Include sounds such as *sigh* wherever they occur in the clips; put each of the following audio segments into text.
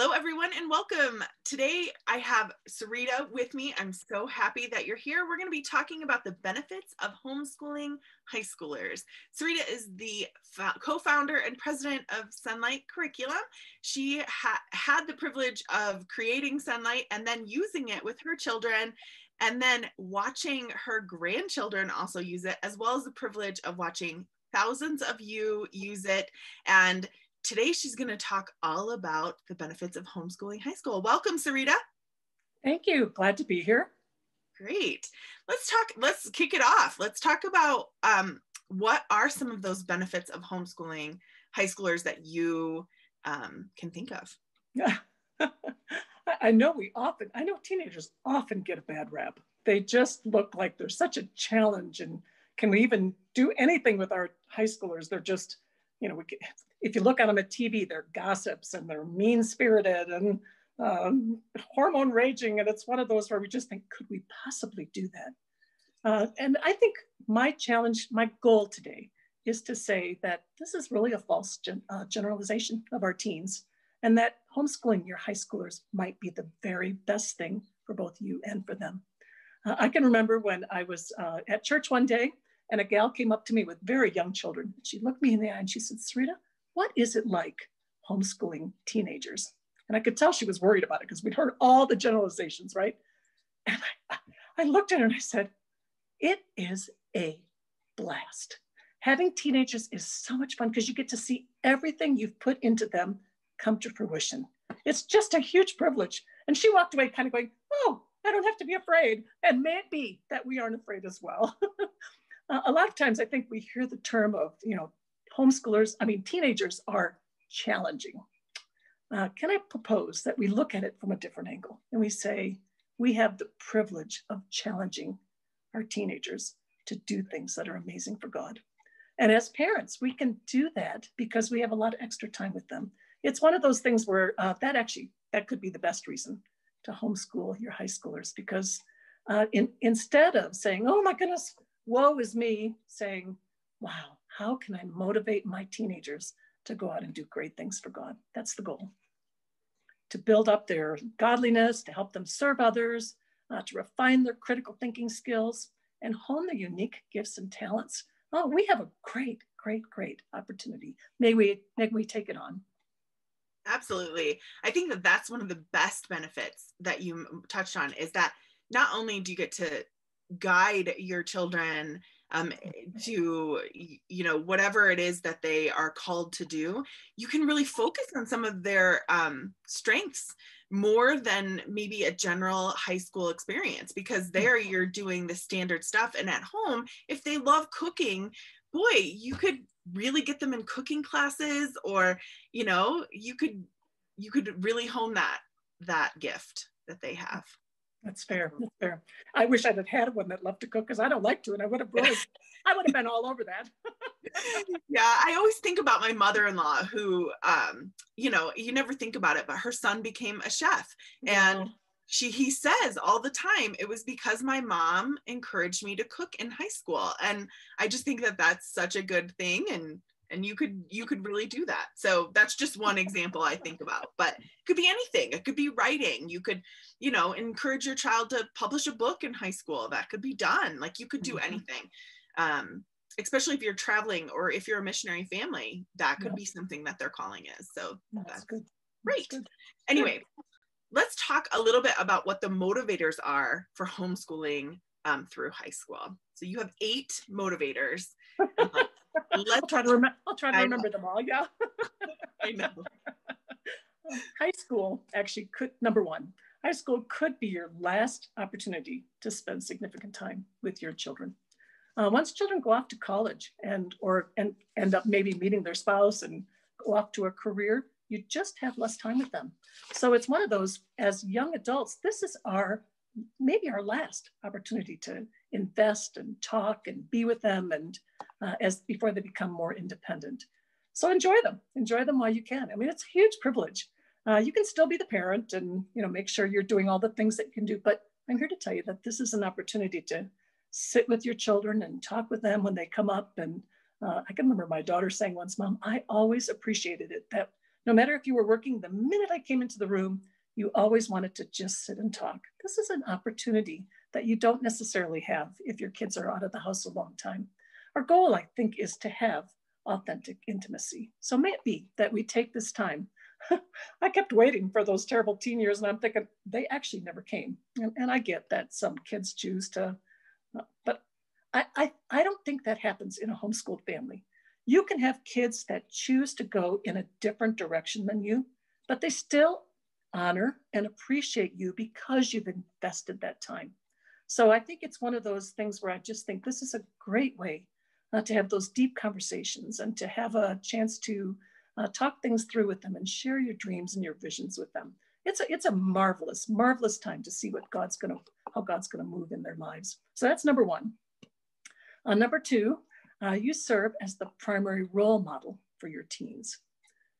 Hello, everyone, and welcome. Today I have Sarita with me. I'm so happy that you're here. We're going to be talking about the benefits of homeschooling high schoolers. Sarita is the co founder and president of Sonlight Curriculum. She ha- had the privilege of creating Sonlight and then using it with her children. And then watching her grandchildren also use it, as well as the privilege of watching thousands of you use it. And today she's going to talk all about the benefits of homeschooling high school. Welcome, Sarita. Thank you. Glad to be here. Great. Let's talk, let's kick it off. Let's talk about um, what are some of those benefits of homeschooling high schoolers that you um, can think of? Yeah. *laughs* I know we often, I know teenagers often get a bad rap. They just look like they're such a challenge and can we even do anything with our high schoolers? They're just, you know, we, if you look at them at TV, they're gossips and they're mean spirited and um, hormone raging. And it's one of those where we just think, could we possibly do that? Uh, and I think my challenge, my goal today is to say that this is really a false gen, uh, generalization of our teens and that homeschooling your high schoolers might be the very best thing for both you and for them. Uh, I can remember when I was uh, at church one day and a gal came up to me with very young children. She looked me in the eye and she said, Sarita, what is it like homeschooling teenagers? And I could tell she was worried about it because we'd heard all the generalizations, right? And I, I looked at her and I said, it is a blast. Having teenagers is so much fun because you get to see everything you've put into them come to fruition. It's just a huge privilege. And she walked away kind of going, oh, I don't have to be afraid. And may it be that we aren't afraid as well. *laughs* Uh, a lot of times I think we hear the term of, you know, homeschoolers, I mean, teenagers are challenging. Uh, can I propose that we look at it from a different angle and we say, we have the privilege of challenging our teenagers to do things that are amazing for God. And as parents, we can do that because we have a lot of extra time with them. It's one of those things where uh, that actually, that could be the best reason to homeschool your high schoolers because uh, in, instead of saying, oh my goodness, woe is me, saying, wow, how can I motivate my teenagers to go out and do great things for God? That's the goal. To build up their godliness, to help them serve others, uh, to refine their critical thinking skills, and hone their unique gifts and talents. Oh, we have a great, great, great opportunity. May we, may we take it on. Absolutely. I think that that's one of the best benefits that you touched on is that not only do you get to guide your children um, to you know whatever it is that they are called to do you can really focus on some of their um, strengths more than maybe a general high school experience because there mm-hmm. you're doing the standard stuff and at home if they love cooking boy you could really get them in cooking classes or you know you could you could really hone that that gift that they have that's fair. That's fair. I wish I'd have had one that loved to cook because I don't like to, and I would have really, *laughs* I would have been all over that. *laughs* yeah, I always think about my mother-in-law, who, um, you know, you never think about it, but her son became a chef, and she he says all the time it was because my mom encouraged me to cook in high school, and I just think that that's such a good thing, and and you could you could really do that. So that's just one example i think about but it could be anything. It could be writing. You could you know encourage your child to publish a book in high school. That could be done. Like you could do mm-hmm. anything. Um, especially if you're traveling or if you're a missionary family that could yeah. be something that their calling is. So that's, that's good. great. That's good. anyway let's talk a little bit about what the motivators are for homeschooling um, through high school. So you have eight motivators *laughs* I'll try to remember. I'll try to remember them all. Yeah. *laughs* I know. *laughs* High school actually could number one. High school could be your last opportunity to spend significant time with your children. Uh, once children go off to college and or and end up maybe meeting their spouse and go off to a career, you just have less time with them. So it's one of those, as young adults, this is our maybe our last opportunity to invest and talk and be with them and uh, as before they become more independent. So enjoy them, enjoy them while you can. I mean, it's a huge privilege. Uh, you can still be the parent and you know make sure you're doing all the things that you can do, but I'm here to tell you that this is an opportunity to sit with your children and talk with them when they come up. And uh, I can remember my daughter saying once, Mom, I always appreciated it that no matter if you were working, the minute I came into the room, you always wanted to just sit and talk. This is an opportunity that you don't necessarily have if your kids are out of the house a long time. Our goal, I think, is to have authentic intimacy. So may it be that we take this time. *laughs* I kept waiting for those terrible teen years, and I'm thinking they actually never came. And, and I get that some kids choose to, uh, but I, I, I don't think that happens in a homeschooled family. You can have kids that choose to go in a different direction than you, but they still honor and appreciate you because you've invested that time. So I think it's one of those things where I just think this is a great way uh, to have those deep conversations and to have a chance to uh, talk things through with them and share your dreams and your visions with them. It's a, it's a marvelous, marvelous time to see what God's going to, how God's going to move in their lives. So that's number one. Uh, number two, uh, you serve as the primary role model for your teens.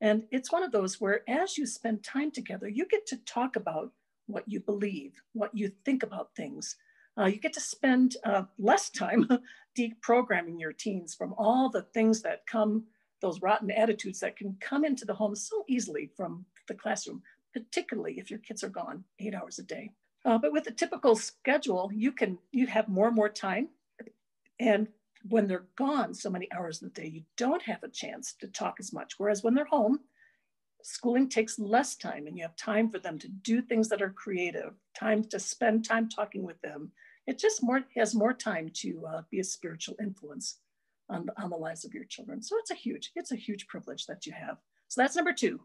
And it's one of those where as you spend time together, you get to talk about what you believe, what you think about things. Uh, you get to spend uh, less time *laughs* deprogramming your teens from all the things that come, those rotten attitudes that can come into the home so easily from the classroom, particularly if your kids are gone eight hours a day. Uh, but with a typical schedule, you can you have more and more time, and when they're gone so many hours in the day, you don't have a chance to talk as much. Whereas when they're home, schooling takes less time and you have time for them to do things that are creative, time to spend time talking with them. It just more has more time to uh, be a spiritual influence on, on the lives of your children. So it's a huge, it's a huge privilege that you have. So that's number two.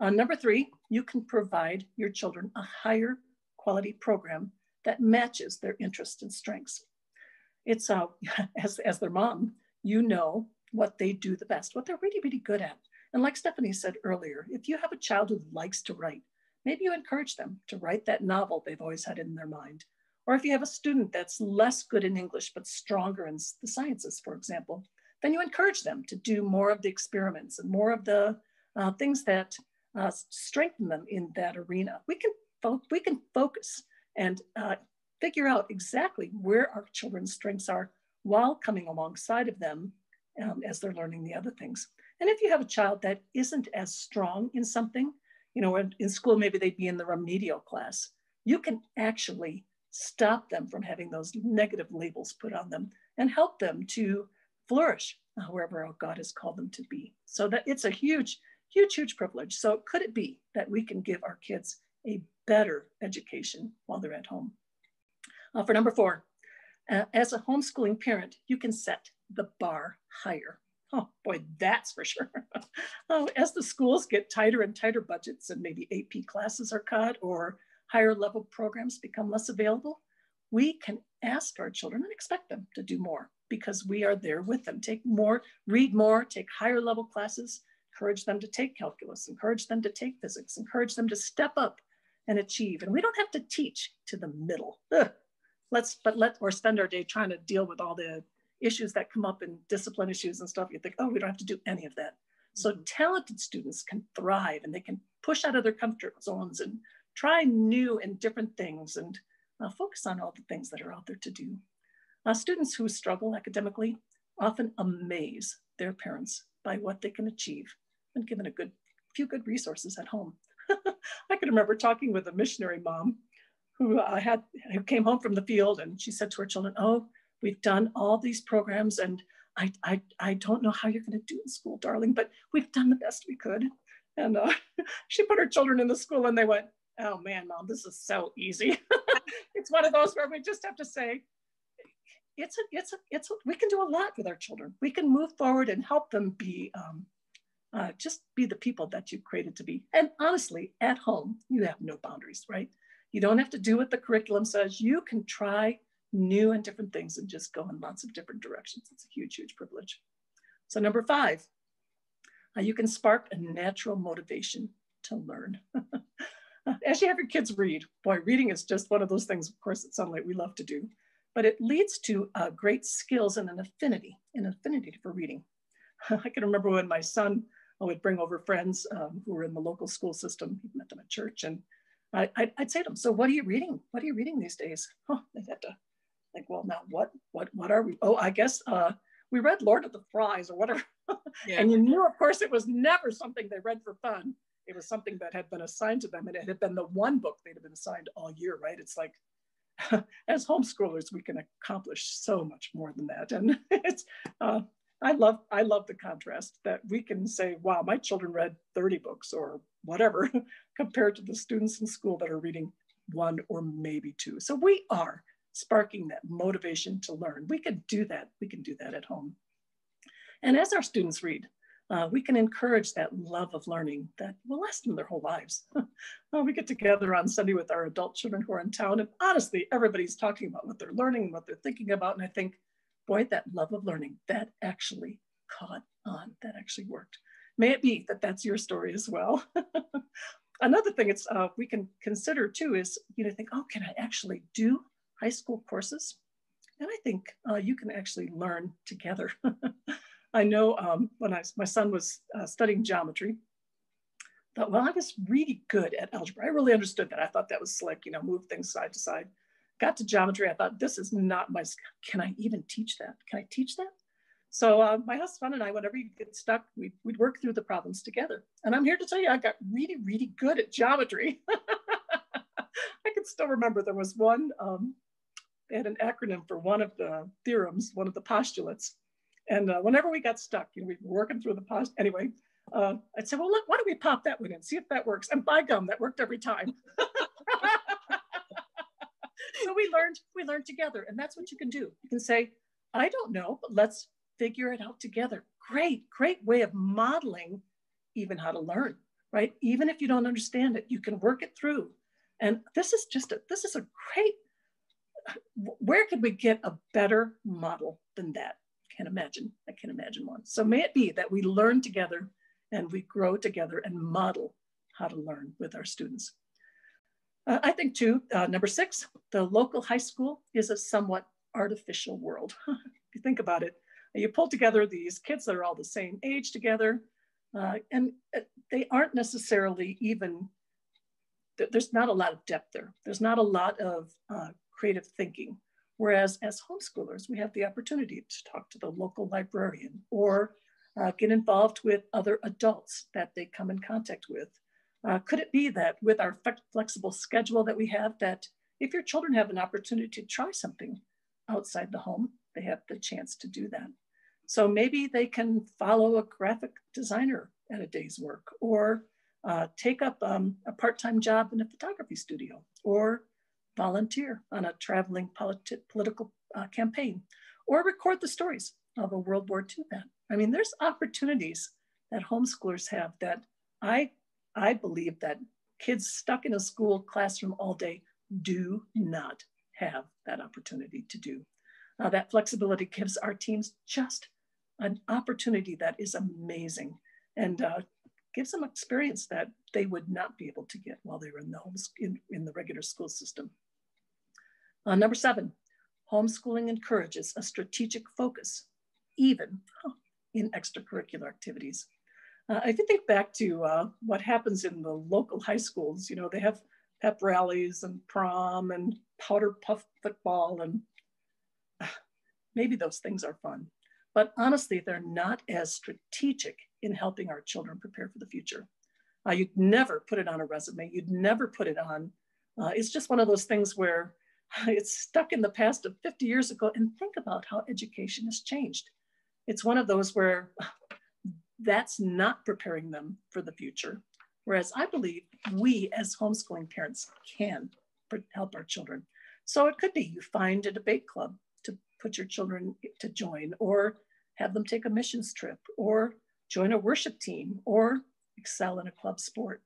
Uh, number three, you can provide your children a higher quality program that matches their interests and strengths it's uh, *laughs* as, as their mom, you know what they do the best, what they're really, really good at. And like Stephanie said earlier, if you have a child who likes to write, maybe you encourage them to write that novel they've always had in their mind. Or if you have a student that's less good in English but stronger in the sciences, for example, then you encourage them to do more of the experiments and more of the uh, things that uh, strengthen them in that arena. We can, fo- we can focus and uh, figure out exactly where our children's strengths are while coming alongside of them um, as they're learning the other things. And if you have a child that isn't as strong in something, you know, in, in school, maybe they'd be in the remedial class, you can actually stop them from having those negative labels put on them and help them to flourish wherever God has called them to be. So that it's a huge, huge, huge privilege. So could it be that we can give our kids a better education while they're at home? Uh, for number four, uh, as a homeschooling parent, you can set the bar higher. Oh boy, that's for sure. *laughs* oh, as the schools get tighter and tighter budgets and maybe AP classes are cut or higher level programs become less available, we can ask our children and expect them to do more because we are there with them. Take more, read more, take higher level classes, encourage them to take calculus, encourage them to take physics, encourage them to step up and achieve. And we don't have to teach to the middle. Ugh, let's but let or spend our day trying to deal with all the issues that come up in discipline issues and stuff you think oh we don't have to do any of that so mm-hmm. talented students can thrive and they can push out of their comfort zones and try new and different things and uh, focus on all the things that are out there to do uh, students who struggle academically often amaze their parents by what they can achieve when given a good few good resources at home *laughs* i can remember talking with a missionary mom who uh, had who came home from the field and she said to her children, "Oh, we've done all these programs and I I, I don't know how you're going to do in school, darling, but we've done the best we could." And uh, *laughs* she put her children in the school and they went, "Oh man, mom, this is so easy." *laughs* it's one of those where we just have to say, it's a, it's a, it's a, we can do a lot with our children. We can move forward and help them be um, uh, just be the people that you've created to be. And honestly, at home, you have no boundaries, right? You don't have to do what the curriculum says. You can try new and different things and just go in lots of different directions. It's a huge, huge privilege. So number five, uh, you can spark a natural motivation to learn. *laughs* *laughs* As you have your kids read, boy, reading is just one of those things, of course, at Sonlight we love to do, but it leads to uh, great skills and an affinity, an affinity for reading. *laughs* I can remember when my son would bring over friends um, who were in the local school system, he met them at church, and I, would say to them, so what are you reading? What are you reading these days? *laughs* Huh, they'd have to think, well, now what, what, what are we? Oh, I guess uh, we read Lord of the Flies or whatever. Yeah. and you knew, of course, it was never something they read for fun. It was something that had been assigned to them, and it had been the one book they'd have been assigned all year, right? It's like, *laughs* as homeschoolers, we can accomplish so much more than that, and *laughs* it's. Uh, I love I love the contrast that we can say, wow, my children read 30 books or whatever, *laughs* compared to the students in school that are reading one or maybe two. So we are sparking that motivation to learn. We can do that. We can do that at home. And as our students read, uh, we can encourage that love of learning that will last them their whole lives. well, *laughs* we get together on Sunday with our adult children who are in town, and honestly, everybody's talking about what they're learning and what they're thinking about. And I think, boy, that love of learning, that actually caught on, that actually worked. May it be that that's your story as well. *laughs* Another thing it's uh, we can consider too is you know think, oh, can I actually do high school courses. And I think uh, you can actually learn together. *laughs* I know um, when I, my son was uh, studying geometry, thought, well, I was really good at algebra. I really understood that. I thought that was slick, you know, move things side to side. Got to geometry, I thought, this is not my, can I even teach that? Can I teach that? So uh, my husband and I, whenever you get stuck, we'd, we'd work through the problems together. And I'm here to tell you, I got really, really good at geometry. *laughs* I can still remember there was one um, they had an acronym for one of the theorems, one of the postulates. And uh, whenever we got stuck, you know, we were working through the post. Anyway, uh, I'd say, well, look, why don't we pop that one in, see if that works? And by gum, that worked every time. *laughs* so we learned, we learned together, and that's what you can do. You can say, I don't know, but let's figure it out together. Great, great way of modeling even how to learn, right? Even if you don't understand it, you can work it through. And this is just a, this is a great where could we get a better model than that? Can't imagine. I can't imagine one. So may it be that we learn together and we grow together and model how to learn with our students. Uh, I think too, uh, number six, the local high school is a somewhat artificial world. *laughs* if you think about it, you pull together these kids that are all the same age together, uh, and uh, they aren't necessarily even, there's not a lot of depth there. There's not a lot of uh, creative thinking. Whereas as homeschoolers, we have the opportunity to talk to the local librarian or uh, get involved with other adults that they come in contact with. Uh, could it be that with our flexible schedule that we have that if your children have an opportunity to try something outside the home, they have the chance to do that. So maybe they can follow a graphic designer at a day's work or uh, take up um, a part-time job in a photography studio or volunteer on a traveling politi- political uh, campaign, or record the stories of a World War II vet. I mean, there's opportunities that homeschoolers have that I, I believe that kids stuck in a school classroom all day do not have that opportunity to do. Uh, that flexibility gives our teams just an opportunity that is amazing and uh, gives them experience that they would not be able to get while they were in the in, in the regular school system. Uh, number seven, homeschooling encourages a strategic focus, even in extracurricular activities. Uh, if you think back to uh, what happens in the local high schools, you know, they have pep rallies and prom and powder puff football, and maybe those things are fun. But honestly, they're not as strategic in helping our children prepare for the future. Uh, you'd never put it on a resume. You'd never put it on. Uh, it's just one of those things where *laughs* it's stuck in the past of 50 years ago. And think about how education has changed. It's one of those where *laughs* that's not preparing them for the future. Whereas I believe we as homeschooling parents can help our children. So it could be you find a debate club to put your children to join, or have them take a missions trip, or join a worship team, or excel in a club sport.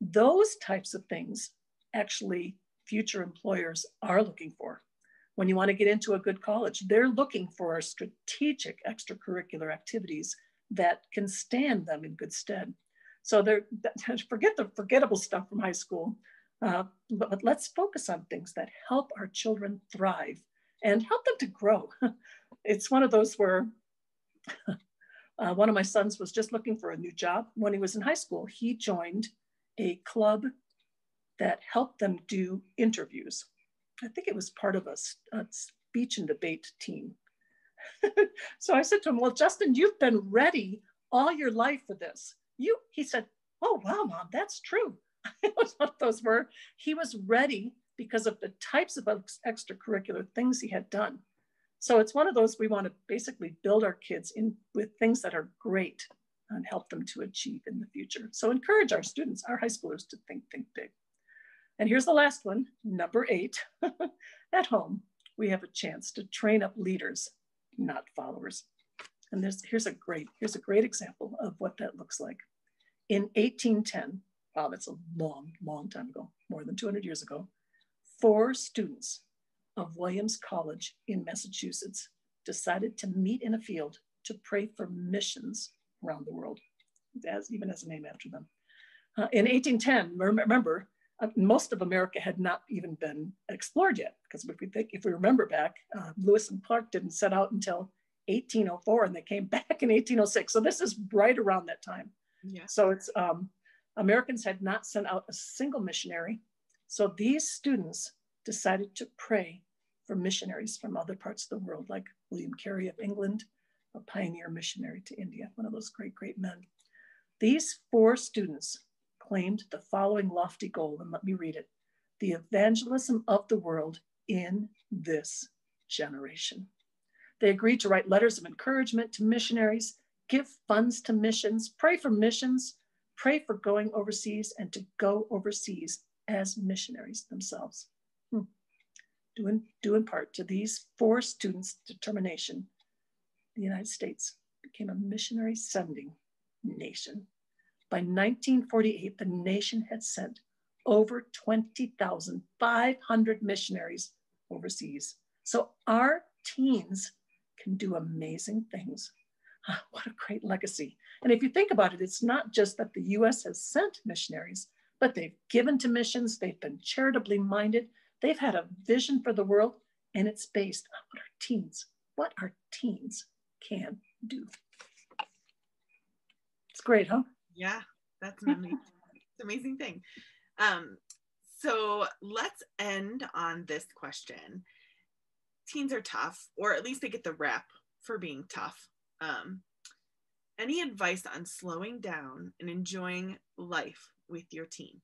Those types of things actually future employers are looking for. When you want to get into a good college, they're looking for strategic extracurricular activities that can stand them in good stead. So they're *laughs* forget the forgettable stuff from high school, uh, but, but let's focus on things that help our children thrive and help them to grow. *laughs* it's one of those where *laughs* uh, one of my sons was just looking for a new job when he was in high school. He joined a club that helped them do interviews. I think it was part of a, a speech and debate team. *laughs* so I said to him, Well, Justin, you've been ready all your life for this. You, he said, Oh, wow, mom, that's true. *laughs* it was of those were. he was ready because of the types of extracurricular things he had done. So it's one of those we want to basically build our kids in with things that are great and help them to achieve in the future. So encourage our students, our high schoolers to think, think big. And here's the last one, number eight. *laughs* At home, we have a chance to train up leaders, not followers. And there's, here's a great, here's a great example of what that looks like. In 1810, wow, that's a long, long time ago, more than 200 years ago, four students of Williams College in Massachusetts decided to meet in a field to pray for missions around the world, as, even as a name after them. Uh, in 1810, remember, most of America had not even been explored yet, because if we think, if we remember back, uh, Lewis and Clark didn't set out until 1804, and they came *laughs* back in 1806. So this is right around that time. Yeah. So it's um, Americans had not sent out a single missionary. So these students decided to pray for missionaries from other parts of the world, like William Carey of England, a pioneer missionary to India, one of those great, great men. These four students claimed the following lofty goal, and let me read it the evangelism of the world in this generation. They agreed to write letters of encouragement to missionaries, give funds to missions, pray for missions, pray for going overseas, and to go overseas as missionaries themselves. Hmm. Due, in, due in part to these four students' determination, the United States became a missionary sending nation. By 1948, the nation had sent over 20,500 missionaries overseas. So our teens can do amazing things. Ah, what a great legacy. And if you think about it, it's not just that the US has sent missionaries, but they've given to missions, they've been charitably minded, they've had a vision for the world, and it's based on what our teens, what our teens can do. It's great, huh? Yeah, that's an amazing, *laughs* amazing thing. Um, so let's end on this question. Teens are tough, or at least they get the rep for being tough. Um, any advice on slowing down and enjoying life with your teen?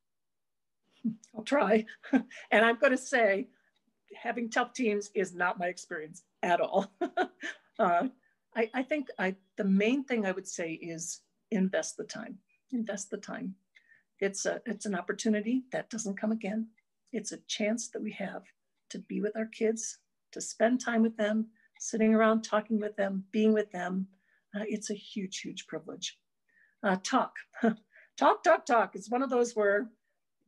*laughs* I'll try. *laughs* and I'm going to say, having tough teens is not my experience at all. uh, I, I, think I, the main thing I would say is invest the time. Invest the time. It's a it's an opportunity that doesn't come again. It's a chance that we have to be with our kids, to spend time with them, sitting around talking with them, being with them. Uh, it's a huge, huge privilege. Uh, talk, *laughs* talk, talk, talk. It's one of those where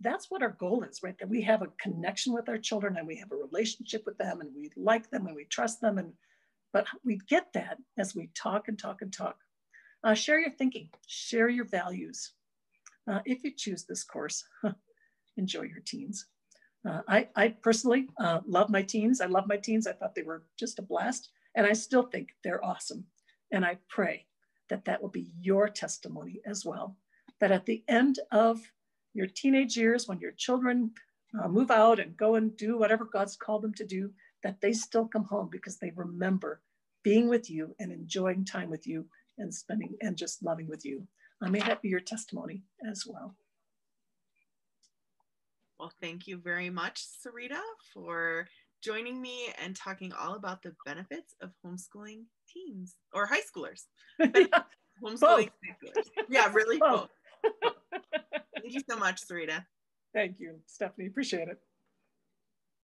that's what our goal is, right? That we have a connection with our children and we have a relationship with them and we like them and we trust them. And but we get that as we talk and talk and talk. Uh, share your thinking, share your values. Uh, if you choose this course, *laughs* enjoy your teens. Uh, I, I, personally uh, love my teens. I love my teens. I thought they were just a blast. And I still think they're awesome. And I pray that that will be your testimony as well. That at the end of your teenage years, when your children uh, move out and go and do whatever God's called them to do, that they still come home because they remember being with you and enjoying time with you and spending and just loving with you. Uh, may that be your testimony as well. Well, thank you very much, Sarita, for joining me and talking all about the benefits of homeschooling teens or high schoolers. *laughs* homeschooling high schoolers. Yeah, really cool. thank you so much, Sarita. Thank you, Stephanie. Appreciate it.